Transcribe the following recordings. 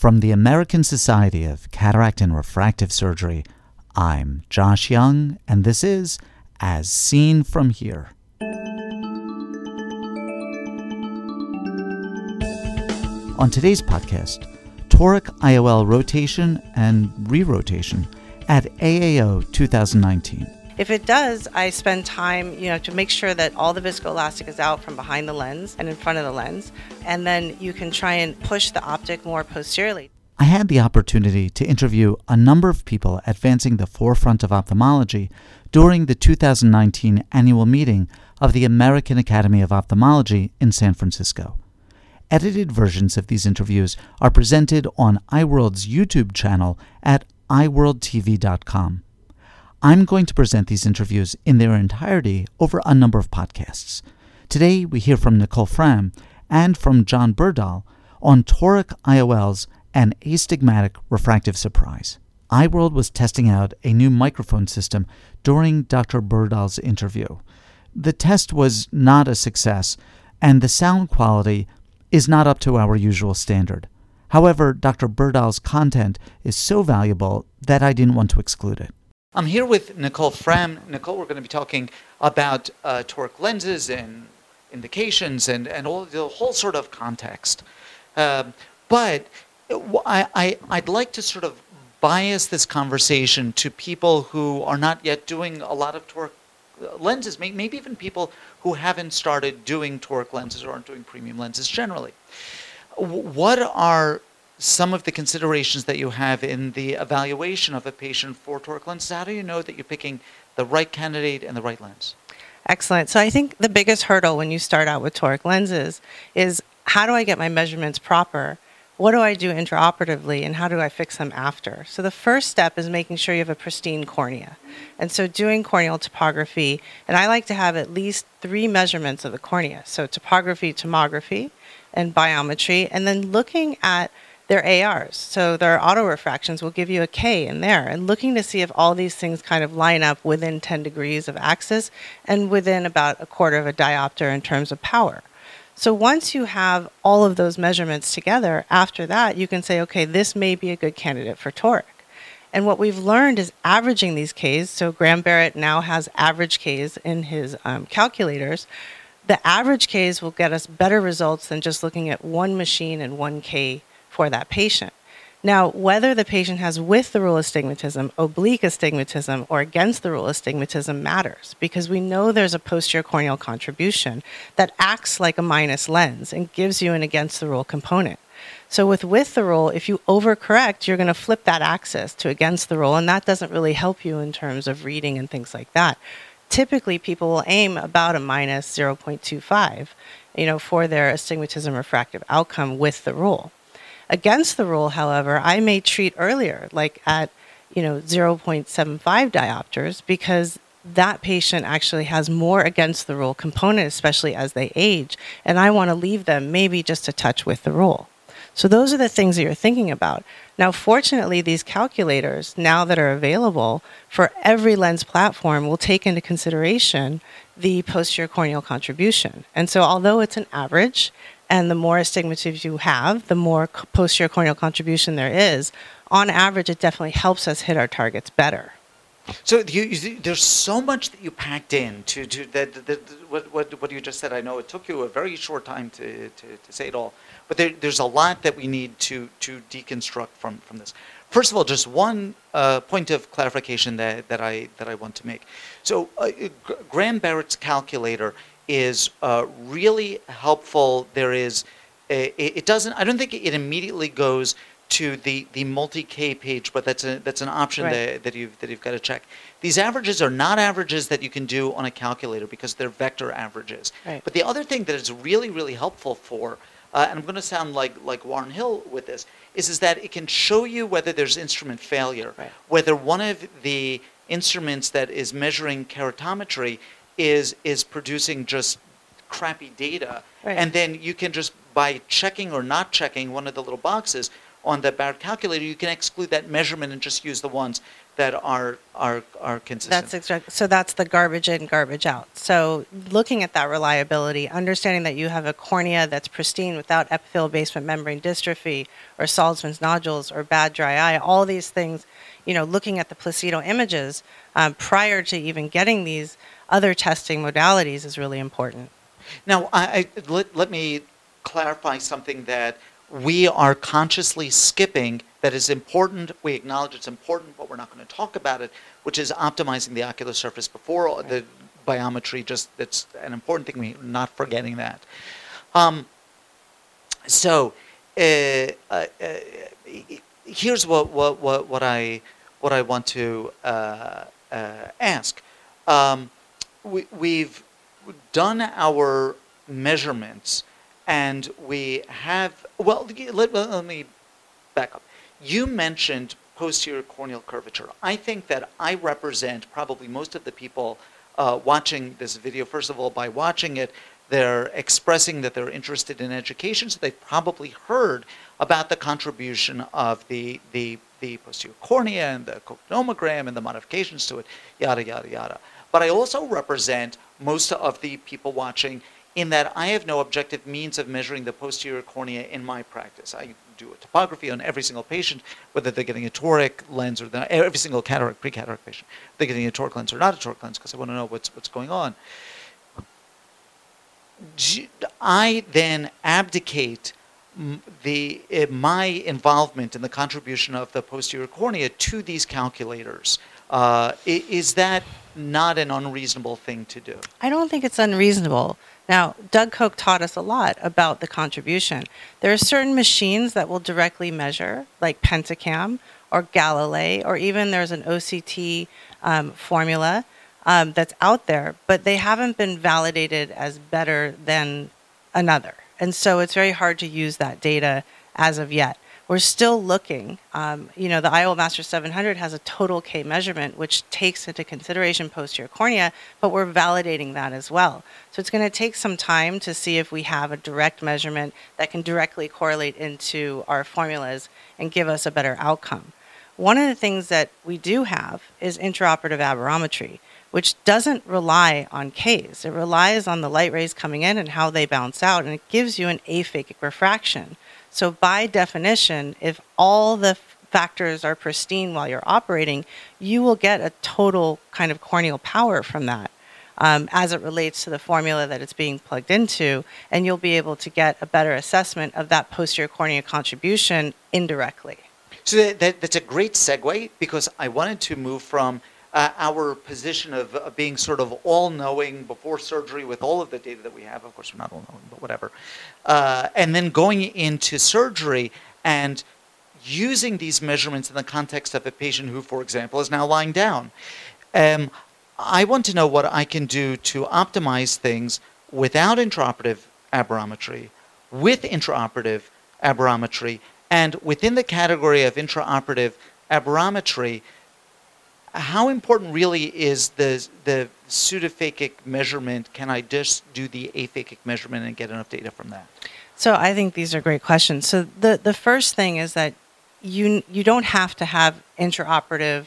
From the American Society of Cataract and Refractive Surgery, I'm Josh Young, and this is As Seen From Here. On today's podcast, toric IOL rotation and re-rotation at AAO 2019. If it does, I spend time, you know, to make sure that all the viscoelastic is out from behind the lens and in front of the lens, and then you can try and push the optic more posteriorly. I had the opportunity to interview a number of people advancing the forefront of ophthalmology during the 2019 annual meeting of the American Academy of Ophthalmology in San Francisco. Edited versions of these interviews are presented on EyeWorld's YouTube channel at iWorldTV.com. I'm going to present these interviews in their entirety over a number of podcasts. Today, we hear from Nicole Fram and from John Berdahl on toric IOLs and astigmatic refractive surprise. EyeWorld was testing out a new microphone system during Dr. Berdahl's interview. The test was not a success, and the sound quality is not up to our usual standard. However, Dr. Berdahl's content is so valuable that I didn't want to exclude it. I'm here with Nicole Fram. Nicole, we're going to be talking about uh, toric lenses and indications and, and all the whole sort of context. Uh, but I, I, I'd like to sort of bias this conversation to people who are not yet doing a lot of toric uh, lenses, maybe even people who haven't started doing toric lenses or aren't doing premium lenses generally. What are some of the considerations that you have in the evaluation of a patient for toric lenses. How do you know that you're picking the right candidate and the right lens? Excellent. So I think the biggest hurdle when you start out with toric lenses is how do I get my measurements proper? What do I do intraoperatively and how do I fix them after? So the first step is making sure you have a pristine cornea. And so doing corneal topography, and I like to have at least three measurements of the cornea. So topography, tomography, and biometry, and then looking at their ARs. So their autorefractions will give you a K in there and looking to see if all these things kind of line up within 10 degrees of axis and within about a quarter of a diopter in terms of power. So once you have all of those measurements together, after that you can say, okay, this may be a good candidate for toric. And what we've learned is averaging these Ks. So Graham Barrett now has average Ks in his um, calculators. The average Ks will get us better results than just looking at one machine and one K for that patient. Now, whether the patient has with the rule astigmatism, oblique astigmatism, or against the rule astigmatism matters because we know there's a posterior corneal contribution that acts like a minus lens and gives you an against the rule component. So, with with the rule, if you overcorrect, you're going to flip that axis to against the rule, and that doesn't really help you in terms of reading and things like that. Typically, people will aim about a minus 0.25, you know, for their astigmatism refractive outcome with the rule. Against the rule, however, I may treat earlier, like at you know 0.75 diopters, because that patient actually has more against the rule component, especially as they age, and I want to leave them maybe just a touch with the rule. So those are the things that you're thinking about. Now, fortunately, these calculators now that are available for every lens platform will take into consideration the posterior corneal contribution. And so, although it's an average, and the more astigmatism you have, the more posterior corneal contribution there is. On average, it definitely helps us hit our targets better. So you, you, there's so much that you packed in to, to that, what, what, what you just said. I know it took you a very short time to, to, to say it all, but there, there's a lot that we need to, to deconstruct from, from this. First of all, just one uh, point of clarification that, that, I, that I want to make. So uh, Graham Barrett's calculator is uh, really helpful. There is, a, it doesn't, I don't think it immediately goes to the, the multi-K page, but that's, a, that's an option right. that, that, you've, that you've got to check. These averages are not averages that you can do on a calculator because they're vector averages. Right. But the other thing that is really, really helpful for, uh, and I'm going to sound like, like Warren Hill with this, is, is that it can show you whether there's instrument failure, right. whether one of the instruments that is measuring keratometry is is producing just crappy data, right. and then you can just by checking or not checking one of the little boxes on the Barrett calculator, you can exclude that measurement and just use the ones that are are are consistent. That's exactly. So that's the garbage in, garbage out. So looking at that reliability, understanding that you have a cornea that's pristine without epithelial basement membrane dystrophy or Salzmann's nodules or bad dry eye, all these things, you know, looking at the Placido images um, prior to even getting these other testing modalities is really important. Now, I, I, let, let me clarify something that we are consciously skipping that is important. We acknowledge it's important, but we're not going to talk about it, which is optimizing the ocular surface before the biometry. Just it's an important thing. We're not forgetting that. Um, so uh, uh, uh, here's what, what, what, what I what I want to uh, uh, ask. Um, we, we've done our measurements and we have well let, let, me back up. You mentioned posterior corneal curvature. I think that i represent probably most of the people uh, watching this video. First of all by watching it they're expressing that they're interested in education so they've probably heard about the contribution of the the the posterior cornea and the Koch nomogram and the modifications to it yada yada yada but i also represent most of the people watching in that I have no objective means of measuring the posterior cornea in my practice. I do a topography on every single patient, whether they're getting a toric lens or the, every single cataract, pre-cataract patient, they're getting a toric lens or not a toric lens, because I want to know what's what's going on. I then abdicate the uh, my involvement in the contribution of the posterior cornea to these calculators. Uh, is that not an unreasonable thing to do? I don't think it's unreasonable. Now, Doug Koch taught us a lot about the contribution. There are certain machines that will directly measure, like Pentacam or Galilei, or even there's an OCT um, formula um, that's out there, but they haven't been validated as better than another. And so it's very hard to use that data as of yet we're still looking. Um, you know, the IOL Master 700 has a total K measurement, which takes into consideration posterior cornea, but we're validating that as well. So it's going to take some time to see if we have a direct measurement that can directly correlate into our formulas and give us a better outcome. One of the things that we do have is intraoperative aberrometry, which doesn't rely on Ks. It relies on the light rays coming in and how they bounce out, and it gives you an aphakic refraction. So, by definition, if all the factors are pristine while you're operating, you will get a total kind of corneal power from that um, as it relates to the formula that it's being plugged into, and you'll be able to get a better assessment of that posterior cornea contribution indirectly. So that, that, that's a great segue because I wanted to move from uh, our position of, of, being sort of all-knowing before surgery with all of the data that we have. Of course, we're not all-knowing, but whatever. Uh, and then going into surgery and using these measurements in the context of a patient who, for example, is now lying down. Um, I want to know what I can do to optimize things without intraoperative aberrometry, with intraoperative aberrometry, and within the category of intraoperative aberrometry, how important really is the the pseudophakic measurement? Can I just do the aphakic measurement and get enough data from that? So I think these are great questions. So the the first thing is that you you don't have to have intraoperative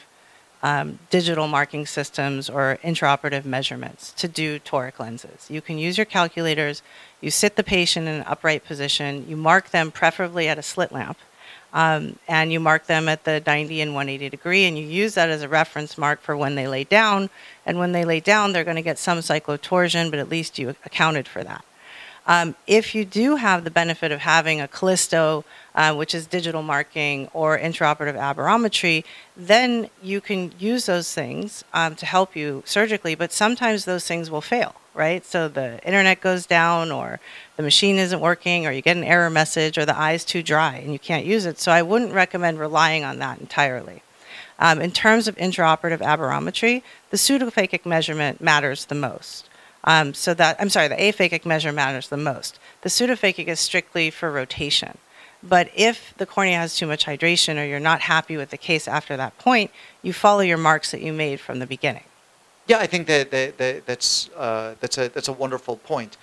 um, digital marking systems or intraoperative measurements to do toric lenses. You can use your calculators. You sit the patient in an upright position. You mark them preferably at a slit lamp um, and you mark them at the 90 and 180 degree, and you use that as a reference mark for when they lay down. And when they lay down, they're going to get some cyclotorsion, but at least you accounted for that. Um, if you do have the benefit of having a Callisto, uh, which is digital marking, or intraoperative aberrometry, then you can use those things um, to help you surgically, but sometimes those things will fail, right? So the internet goes down, or the machine isn't working, or you get an error message, or the eye's too dry and you can't use it. So I wouldn't recommend relying on that entirely. Um, in terms of intraoperative aberrometry, the pseudophakic measurement matters the most. Um, so that I'm sorry, the aphakic measure matters the most. The pseudophakic is strictly for rotation. But if the cornea has too much hydration or you're not happy with the case after that point, you follow your marks that you made from the beginning. Yeah, I think that, that, that that's uh, that's a that's a wonderful point.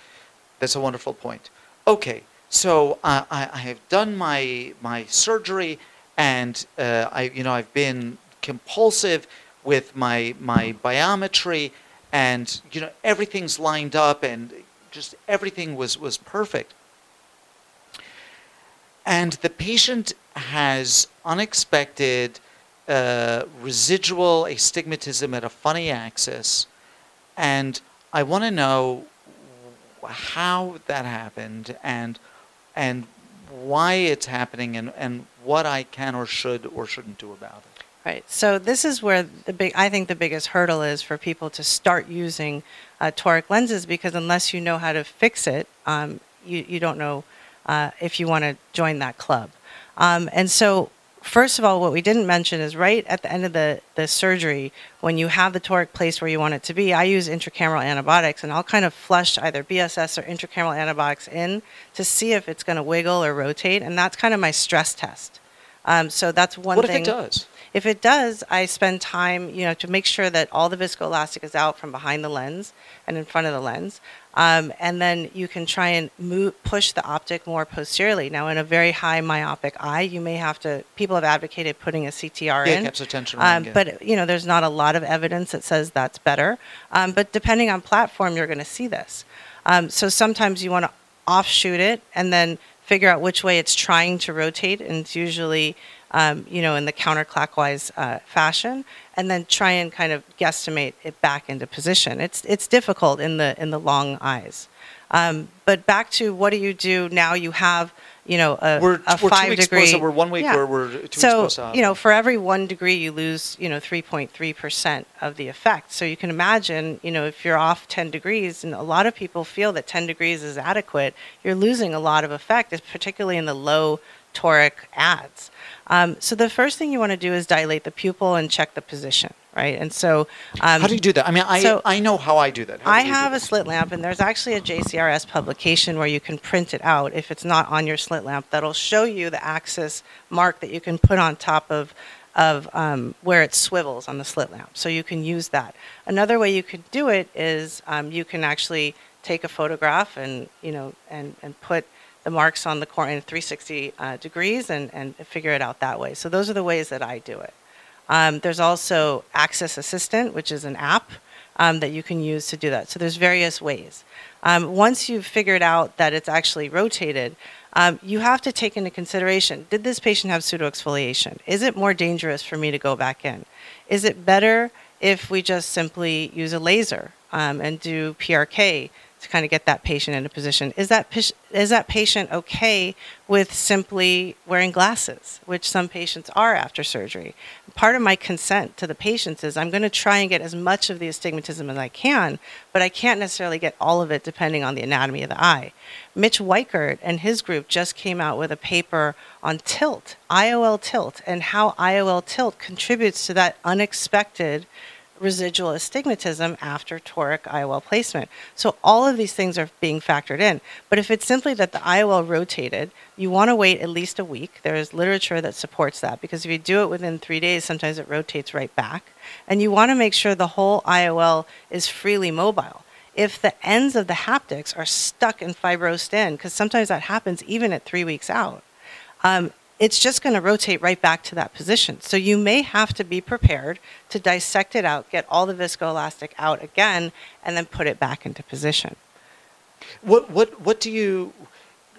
That's a wonderful point. Okay, so I, I have done my my surgery, and uh, I you know I've been compulsive with my my biometry, and you know everything's lined up, and just everything was was perfect. And the patient has unexpected residual astigmatism at a funny axis, and I want to know how that happened and and why it's happening and, and what I can or should or shouldn't do about it. Right. So this is where the big, I think the biggest hurdle is for people to start using uh, toric lenses because unless you know how to fix it, um, you, you don't know uh, if you want to join that club. Um, and so first of all, what we didn't mention is right at the end of the, the surgery, when you have the toric placed where you want it to be, I use intracameral antibiotics and I'll kind of flush either BSS or intracameral antibiotics in to see if it's going to wiggle or rotate. And that's kind of my stress test. Um, so that's one what thing. What if it does? If it does, I spend time, you know, to make sure that all the viscoelastic is out from behind the lens and in front of the lens. Um, and then you can try and move, push the optic more posteriorly. Now, in a very high myopic eye, you may have to. People have advocated putting a CTR yeah, in, capsular um, but you know, there's not a lot of evidence that says that's better. Um, but depending on platform, you're going to see this. Um, so sometimes you want to offshoot it and then figure out which way it's trying to rotate, and it's usually um, you know, in the counterclockwise uh, fashion, and then try and kind of guesstimate it back into position. It's it's difficult in the in the long eyes. Um, but back to what do you do now? You have you know a, we're, a we're five degree. We're one week yeah. we're two so weeks you know for every one degree you lose you know 3.3 percent of the effect. So you can imagine you know if you're off 10 degrees, and a lot of people feel that 10 degrees is adequate, you're losing a lot of effect, particularly in the low toric adds. Um, so the first thing you want to do is dilate the pupil and check the position, right? And so, um, how do you do that? I mean, I so I know how I do that. How I do have a slit lamp, and there's actually a JCRS publication where you can print it out if it's not on your slit lamp. That'll show you the axis mark that you can put on top of of um, where it swivels on the slit lamp. So you can use that. Another way you could do it is um, you can actually take a photograph and you know and and put the marks on the corner in 360 uh, degrees and, and figure it out that way. So those are the ways that I do it. Um, there's also Access Assistant, which is an app um, that you can use to do that. So there's various ways. Um, once you've figured out that it's actually rotated, um, you have to take into consideration, did this patient have pseudoexfoliation? Is it more dangerous for me to go back in? Is it better if we just simply use a laser um, and do PRK to kind of get that patient in a position. Is that is that patient okay with simply wearing glasses, which some patients are after surgery? Part of my consent to the patients is I'm going to try and get as much of the astigmatism as I can, but I can't necessarily get all of it depending on the anatomy of the eye. Mitch Weikert and his group just came out with a paper on tilt, IOL tilt, and how IOL tilt contributes to that unexpected residual astigmatism after toric IOL placement. So all of these things are being factored in. But if it's simply that the IOL rotated, you want to wait at least a week. There is literature that supports that because if you do it within three days, sometimes it rotates right back. And you want to make sure the whole IOL is freely mobile. If the ends of the haptics are stuck and fibrosed in, because sometimes that happens even at three weeks out, um, it's just going to rotate right back to that position. So you may have to be prepared to dissect it out, get all the viscoelastic out again, and then put it back into position. What what what do you?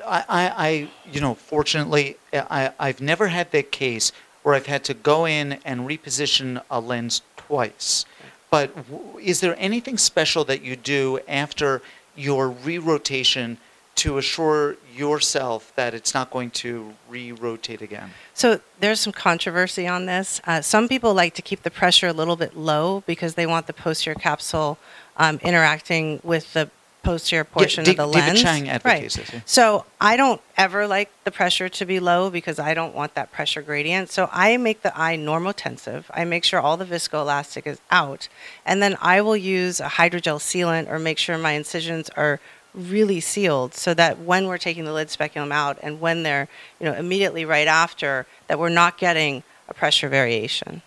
I, I, you know, fortunately, I, I've never had that case where I've had to go in and reposition a lens twice. But w- is there anything special that you do after your re-rotation to assure yourself that it's not going to re-rotate again? So there's some controversy on this. Uh, some people like to keep the pressure a little bit low because they want the posterior capsule um, interacting with the posterior portion yeah, of the David lens. Chang right. Yeah. So I don't ever like the pressure to be low because I don't want that pressure gradient. So I make the eye normotensive. I make sure all the viscoelastic is out, and then I will use a hydrogel sealant or make sure my incisions are really sealed so that when we're taking the lid speculum out and when they're you know immediately right after that we're not getting a pressure variation.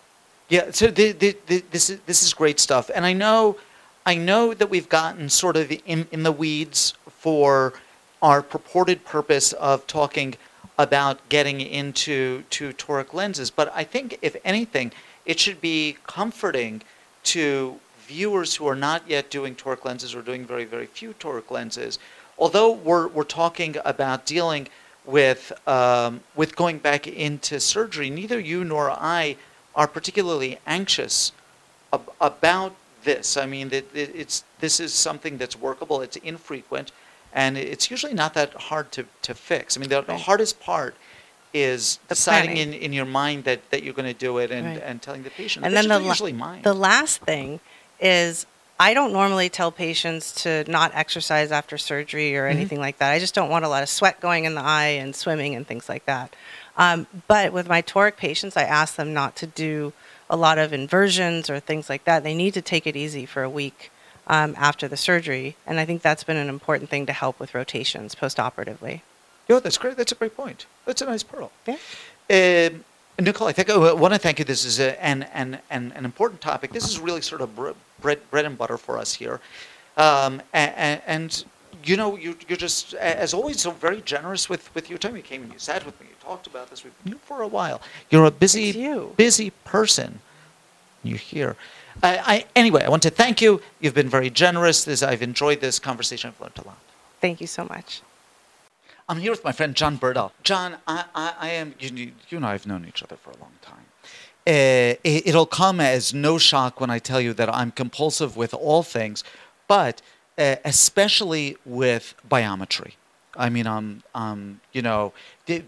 Yeah so the, the, the, this is this is great stuff. And i know i know that we've gotten sort of in, in the weeds for our purported purpose of talking about getting into to toric lenses. But i think if anything it should be comforting to viewers who are not yet doing toric lenses or doing very, very few toric lenses. Although we're, we're talking about dealing with, um, with going back into surgery, neither you nor I are particularly anxious ab- about this. I mean, it, it, it's, this is something that's workable, it's infrequent, and it's usually not that hard to, to fix. I mean, the, the hardest part is The deciding in, planning. in your mind that, that you're going to do it and, Right. and telling the patient. And then the la- usually mind. The last thing is I don't normally tell patients to not exercise after surgery Mm-hmm. or anything like that. I just don't want a lot of sweat going in the eye and swimming and things like that. Um, but with my toric patients, I ask them not to do a lot of inversions or things like that. They need to take it easy for a week um, after the surgery. And I think that's been an important thing to help with rotations post-operatively. Yo, that's great. That's a great point. That's a nice pearl. Yeah. Um, Nicole, I think I want to thank you. This is a, an, an, an, an important topic. This is really sort of bread, bread and butter for us here. Um, and, and, you know, you, you're just, as always, so very generous with, with your time. You came and you sat with me. You talked about this. We've been for a while. You're a busy, you. busy person. You're here. I, I, anyway, I want to thank you. You've been very generous. This, I've enjoyed this conversation. I've learned a lot. Thank you so much. I'm here with my friend John Berdahl. John, I, I, I am, you, you and I have known each other for a long time. Uh, it, it'll come as no shock when I tell you that I'm compulsive with all things, but uh, especially with biometry. I mean, um, um, you know, the,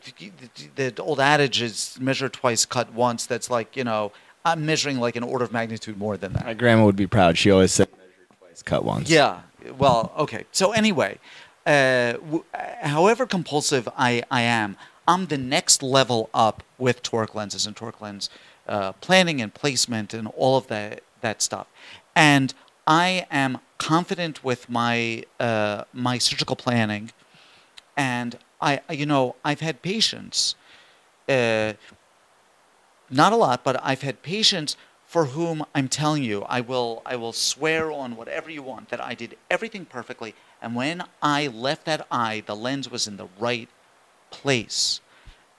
the, the old adage is measure twice, cut once. That's like, you know, I'm measuring like an order of magnitude more than that. My grandma would be proud. She always said measure twice, cut once. Yeah. Well, okay. So anyway, uh, w- uh, however compulsive I, I am, I'm the next level up with toric lenses and toric lens uh, planning and placement and all of that that stuff. And I am confident with my uh, my surgical planning, and I you know I've had patients. Uh, not a lot, but I've had patients for whom I'm telling you, I will, I will swear on whatever you want that I did everything perfectly. And when I left that eye, the lens was in the right place.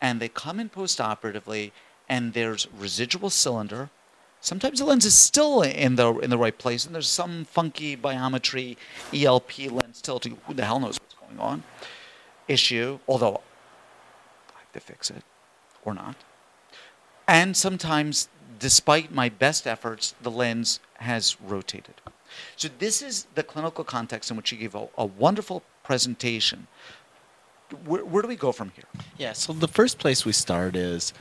And they come in postoperatively, and there's residual cylinder. Sometimes the lens is still in the in the right place, and there's some funky biometry ELP lens tilting. Who the hell knows what's going on? Issue. Although I have to fix it, or not. And sometimes, despite my best efforts, the lens has rotated. So, this is the clinical context in which you gave a, a wonderful presentation. Where, where do we go from here? Yeah, so the first place we start is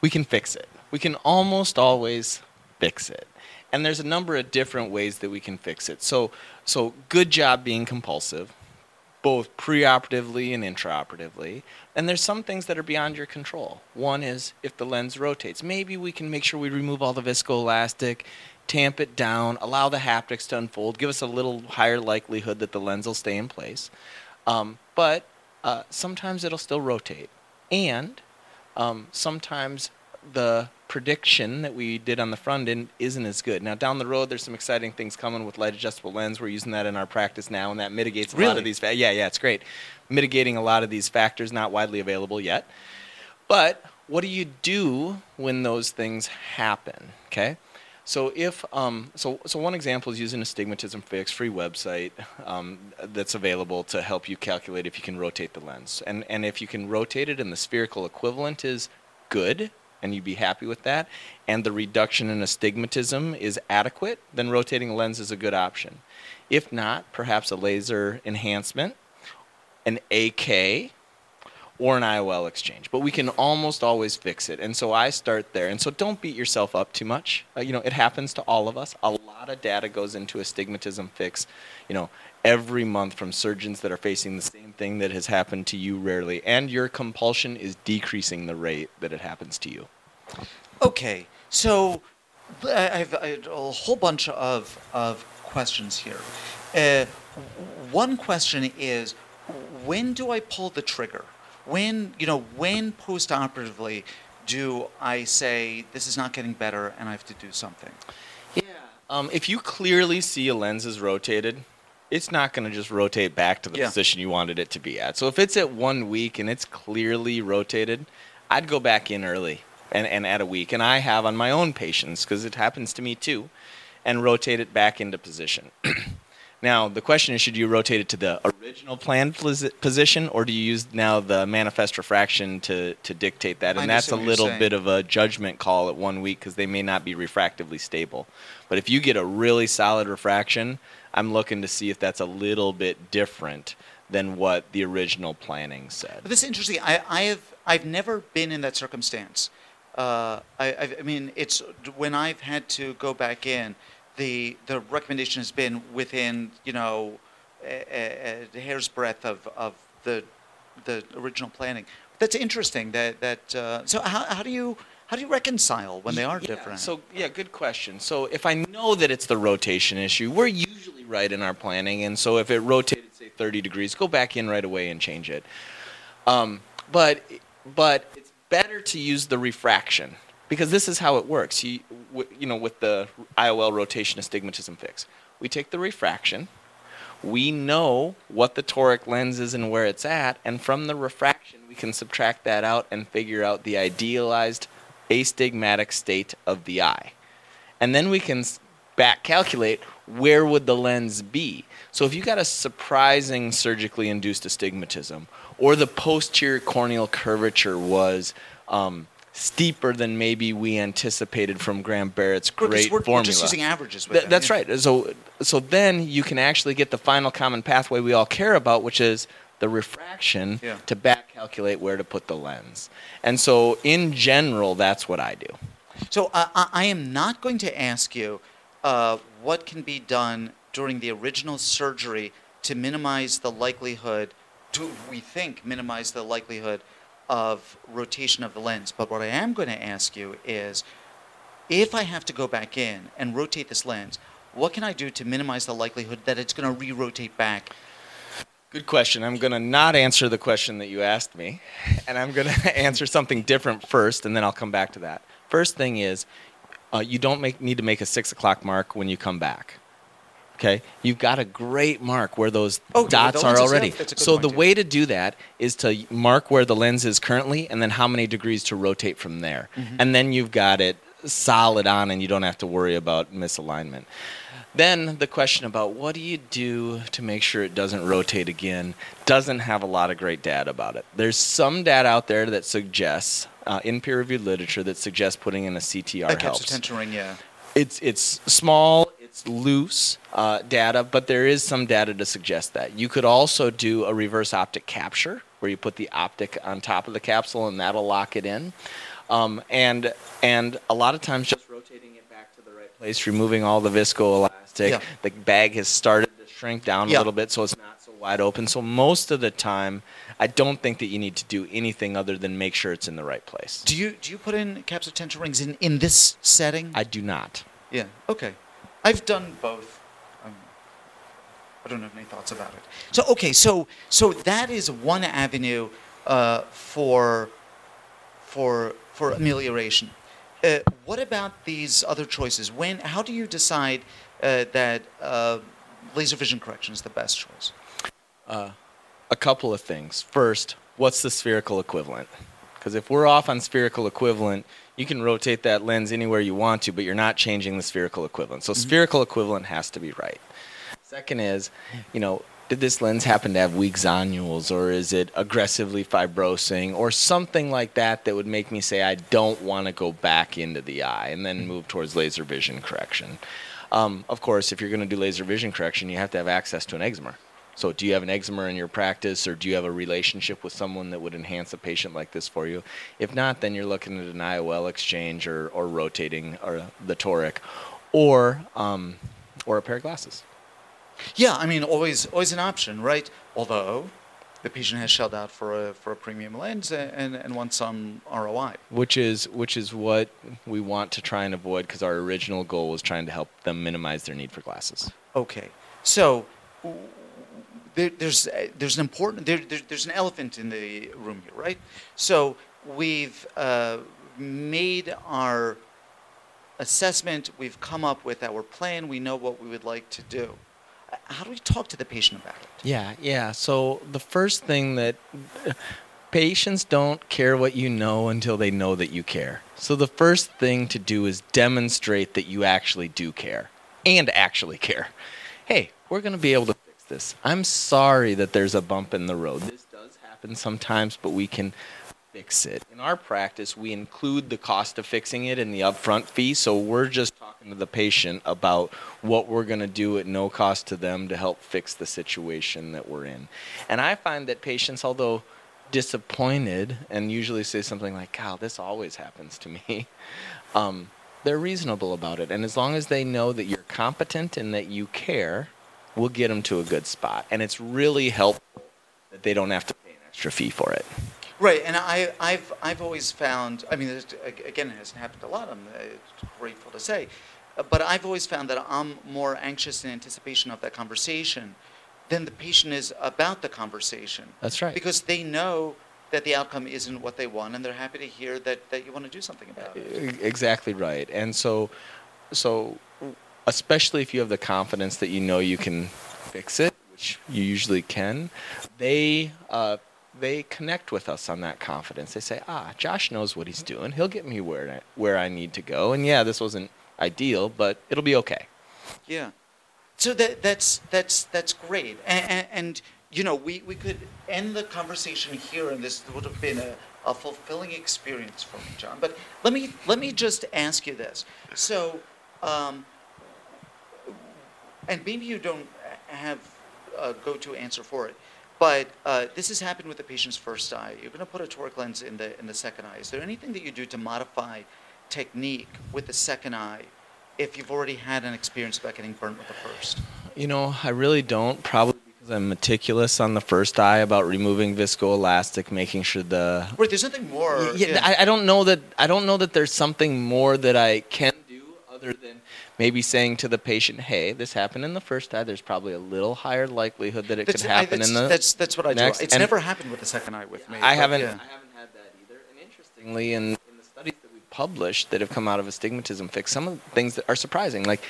we can fix it. We can almost always fix it. And there's a number of different ways that we can fix it. So so good job being compulsive, both preoperatively and intraoperatively. And there's some things that are beyond your control. One is if the lens rotates. Maybe we can make sure we remove all the viscoelastic, tamp it down, allow the haptics to unfold, give us a little higher likelihood that the lens will stay in place. Um, but uh, sometimes it'll still rotate. And um, sometimes the prediction that we did on the front end isn't as good. Now, down the road, there's some exciting things coming with light adjustable lens. We're using that in our practice now, and that mitigates a lot of these. Fa- yeah, yeah, it's great. Mitigating a lot of these factors, not widely available yet. But what do you do when those things happen? Okay. So if um, so so one example is using astigmatism fix free website um, that's available to help you calculate if you can rotate the lens and and if you can rotate it and the spherical equivalent is good and you'd be happy with that and the reduction in astigmatism is adequate then rotating lens is a good option. If not, perhaps a laser enhancement, an AK or an IOL exchange. But we can almost always fix it. And so I start there. And so don't beat yourself up too much. Uh, you know, it happens to all of us. A lot of data goes into astigmatism fix, you know, every month from surgeons that are facing the same thing that has happened to you rarely. And your compulsion is decreasing the rate that it happens to you. Okay, so I I have, I have a whole bunch of, of questions here. Uh, one question is, when do I pull the trigger? When you know when postoperatively do I say this is not getting better and I have to do something? Yeah. Um, if you clearly see a lens is rotated, it's not going to just rotate back to the Yeah. position you wanted it to be at. So if it's at one week and it's clearly rotated, I'd go back in early and, and add a week. And I have on my own patients, because it happens to me too, and rotate it back into position. now, the question is should you rotate it to the original planned position, or do you use now the manifest refraction to, to dictate that? And that's a understand what you're little bit of a judgment call at one week because they may not be refractively stable. But if you get a really solid refraction, I'm looking to see if that's a little bit different than what the original planning said. But this is interesting. I, I have I've never been in that circumstance. Uh, I, I, mean, it's when I've had to go back in, the the recommendation has been within you know a, a, a hair's breadth of, of the the original planning. That's interesting. That that uh, so how, how do you how do you reconcile when they are Yeah, different? So yeah, good question. So if I know that it's the rotation issue, we're right in our planning, and so if it rotated say 30 degrees, go back in right away and change it. Um, but but it's better to use the refraction because this is how it works. You you know with the IOL rotation astigmatism fix, we take the refraction. We know what the toric lens is and where it's at, and from the refraction, we can subtract that out and figure out the idealized astigmatic state of the eye. And then we can back calculate where would the lens be. So if you got a surprising surgically induced astigmatism, or the posterior corneal curvature was um, steeper than maybe we anticipated from Graham Barrett's great we're, formula. we're just using averages. With Th- that's yeah. right. So, so then you can actually get the final common pathway we all care about, which is the refraction Yeah. to back calculate where to put the lens. And so, in general, that's what I do. So uh, I, I am not going to ask you uh, what can be done during the original surgery to minimize the likelihood, to we think minimize the likelihood of rotation of the lens. But what I am going to ask you is, if I have to go back in and rotate this lens, what can I do to minimize the likelihood that it's going to re-rotate back? Good question. I'm going to not answer the question that you asked me, and I'm going to answer something different first, and then I'll come back to that. First thing is, uh, you don't make, need to make a six o'clock mark when you come back. Okay, you've got a great mark where those Oh, dots are already. yeah, that's a good So point, the way to do that is to mark where the lens is currently, and then how many degrees to rotate from there, Mm-hmm. and then you've got it solid on, and you don't have to worry about misalignment. Then the question about what do you do to make sure it doesn't rotate again doesn't have a lot of great data about it. There's some data out there that suggests, uh, in peer-reviewed literature, that suggests putting in a CTR That helps. tension ring, yeah. It's it's small, it's loose uh, data, but there is some data to suggest that. You could also do a reverse optic capture, where you put the optic on top of the capsule, and that'll lock it in. Um, and and a lot of times, just rotating it back to the right place, removing all the viscoelastic, Yeah. the bag has started to shrink down Yeah. a little bit, so it's not wide open. So most of the time, I don't think that you need to do anything other than make sure it's in the right place. Do you do you put in capsular tension rings in, in this setting? I do not. Yeah. Okay. I've done both. Um, I don't have any thoughts about it. So okay. So so that is one avenue uh, for for for amelioration. Uh, what about these other choices? When? How do you decide uh, that uh, laser vision correction is the best choice? Uh, a couple of things. First, what's the spherical equivalent? Because if we're off on spherical equivalent, you can rotate that lens anywhere you want to, but you're not changing the spherical equivalent. So mm-hmm. spherical equivalent has to be right. Second is, you know, did this lens happen to have weak zonules or is it aggressively fibrosing or something like that that would make me say I don't want to go back into the eye and then mm-hmm. move towards laser vision correction. Um, of course, if you're going to do laser vision correction, you have to have access to an excimer. So, do you have an excimer in your practice, or do you have a relationship with someone that would enhance a patient like this for you? If not, then you're looking at an IOL exchange or, or rotating or the toric, or um, or a pair of glasses. Yeah, I mean, always always an option, right? Although the patient has shelled out for a for a premium lens and and, and wants some ROI. which is which is what we want to try and avoid because our original goal was trying to help them minimize their need for glasses. Okay, so there, there's uh, there's an important there, there, there's an elephant in the room here, right? So we've uh, made our assessment. We've come up with our plan. We know what we would like to do. Uh, How do we talk to the patient about it? Yeah, yeah. So the first thing that patients don't care what you know until they know that you care. So the first thing to do is demonstrate that you actually do care and actually care. Hey, we're going to be able to this. I'm sorry that there's a bump in the road. This does happen sometimes, but we can fix it. In our practice, we include the cost of fixing it in the upfront fee, so we're just talking to the patient about what we're going to do at no cost to them to help fix the situation that we're in. And I find that patients, although disappointed and usually say something like, "God, this always happens to me," um, they're reasonable about it. And as long as they know that you're competent and that you care, we'll get them to a good spot. And it's really helpful that they don't have to pay an extra fee for it. Right, and I, I've, I've always found, I mean, again, it hasn't happened a lot, I'm uh, grateful to say, uh, but I've always found that I'm more anxious in anticipation of that conversation than the patient is about the conversation. That's right. Because they know that the outcome isn't what they want, and they're happy to hear that, that you want to do something about it. Exactly right. And so, so especially if you have the confidence that you know you can fix it, which you usually can, they uh, they connect with us on that confidence. They say, "Ah, Josh knows what he's doing. He'll get me where I, where I need to go." And yeah, this wasn't ideal, but it'll be okay. Yeah. So that that's that's that's great. And, and, and you know, we, we could end the conversation here, and this would have been a, a fulfilling experience for me, John. But let me let me just ask you this. So, um, and maybe you don't have a go-to answer for it, but uh, this has happened with the patient's first eye. You're going to put a toric lens in the in the second eye. Is there anything that you do to modify technique with the second eye if you've already had an experience about getting burnt with the first? You know, I really don't. Probably because I'm meticulous on the first eye about removing viscoelastic, making sure the. Wait, there's nothing more. Yeah, yeah. I, I don't know that. I don't know that there's something more that I can other than maybe saying to the patient, "Hey, this happened in the first eye. There's probably a little higher likelihood that it That's, could happen I, in the that's that's what I next." do. It's And never happened with the second eye with me. I haven't. yeah. I haven't had that either. And interestingly, in, in the studies that we've published that have come out of astigmatism fix, some of the things that are surprising, like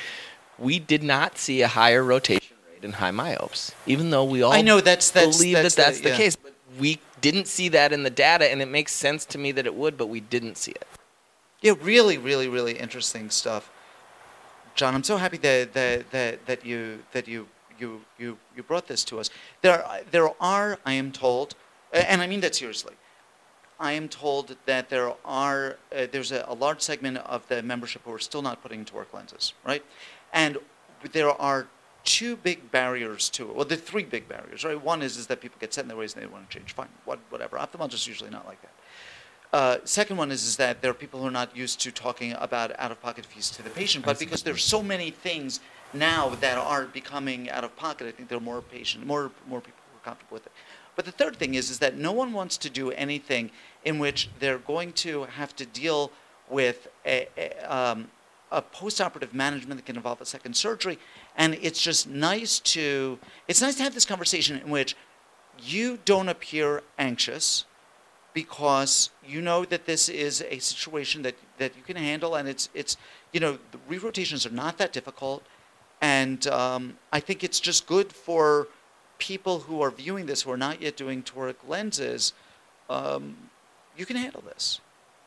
we did not see a higher rotation rate in high myopes, even though we all I know that's that's believe that's that that's the, yeah. case. But we didn't see that in the data, and it makes sense to me that it would, but we didn't see it. Yeah, really, really, really interesting stuff. John, I'm so happy that that that, that you that you you you you brought this to us. There there are, I am told, and I mean that seriously. I am told that there are uh, there's a, a large segment of the membership who are still not putting toric lenses, right? And there are two big barriers to it. Well, there are three big barriers, right? One is is that people get set in their ways and they want to change. Fine, what, whatever. Ophthalmologists are usually not like that. Uh, second one is, is that there are people who are not used to talking about out-of-pocket fees to the patient, but because there are so many things now that are becoming out-of-pocket, I think there are more patient, more more people who are comfortable with it. But the third thing is, is that no one wants to do anything in which they're going to have to deal with a, a, um, a post-operative management that can involve a second surgery, and it's just nice to it's nice to have this conversation in which you don't appear anxious because you know that this is a situation that, that you can handle and it's it's you know the re-rotations are not that difficult. And um, I think it's just good for people who are viewing this who are not yet doing toric lenses um, you can handle this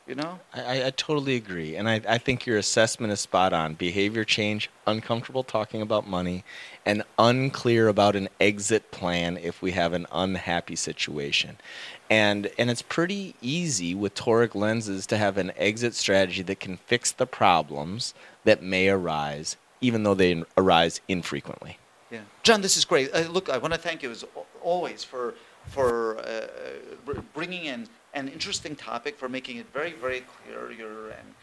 you know I, I- totally agree, and I, I think your assessment is spot on. Behavior change, uncomfortable talking about money, and unclear about an exit plan if we have an unhappy situation. And and it's pretty easy with toric lenses to have an exit strategy that can fix the problems that may arise, even though they arise infrequently. Yeah, John, this is great. Uh, look, I want to thank you as always for for uh, br- bringing in an interesting topic, for making it very, very clear. You're an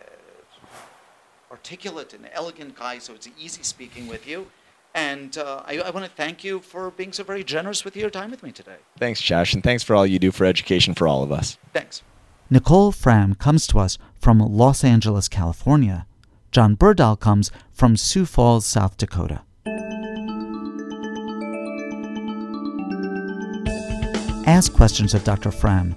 uh, articulate and elegant guy, so it's easy speaking with you. And uh, I, I want to thank you for being so very generous with your time with me today. Thanks, Josh, and thanks for all you do for education for all of us. Thanks. Nicole Fram comes to us from Los Angeles, California. John Berdahl comes from Sioux Falls, South Dakota. Ask questions of Dr. Fram,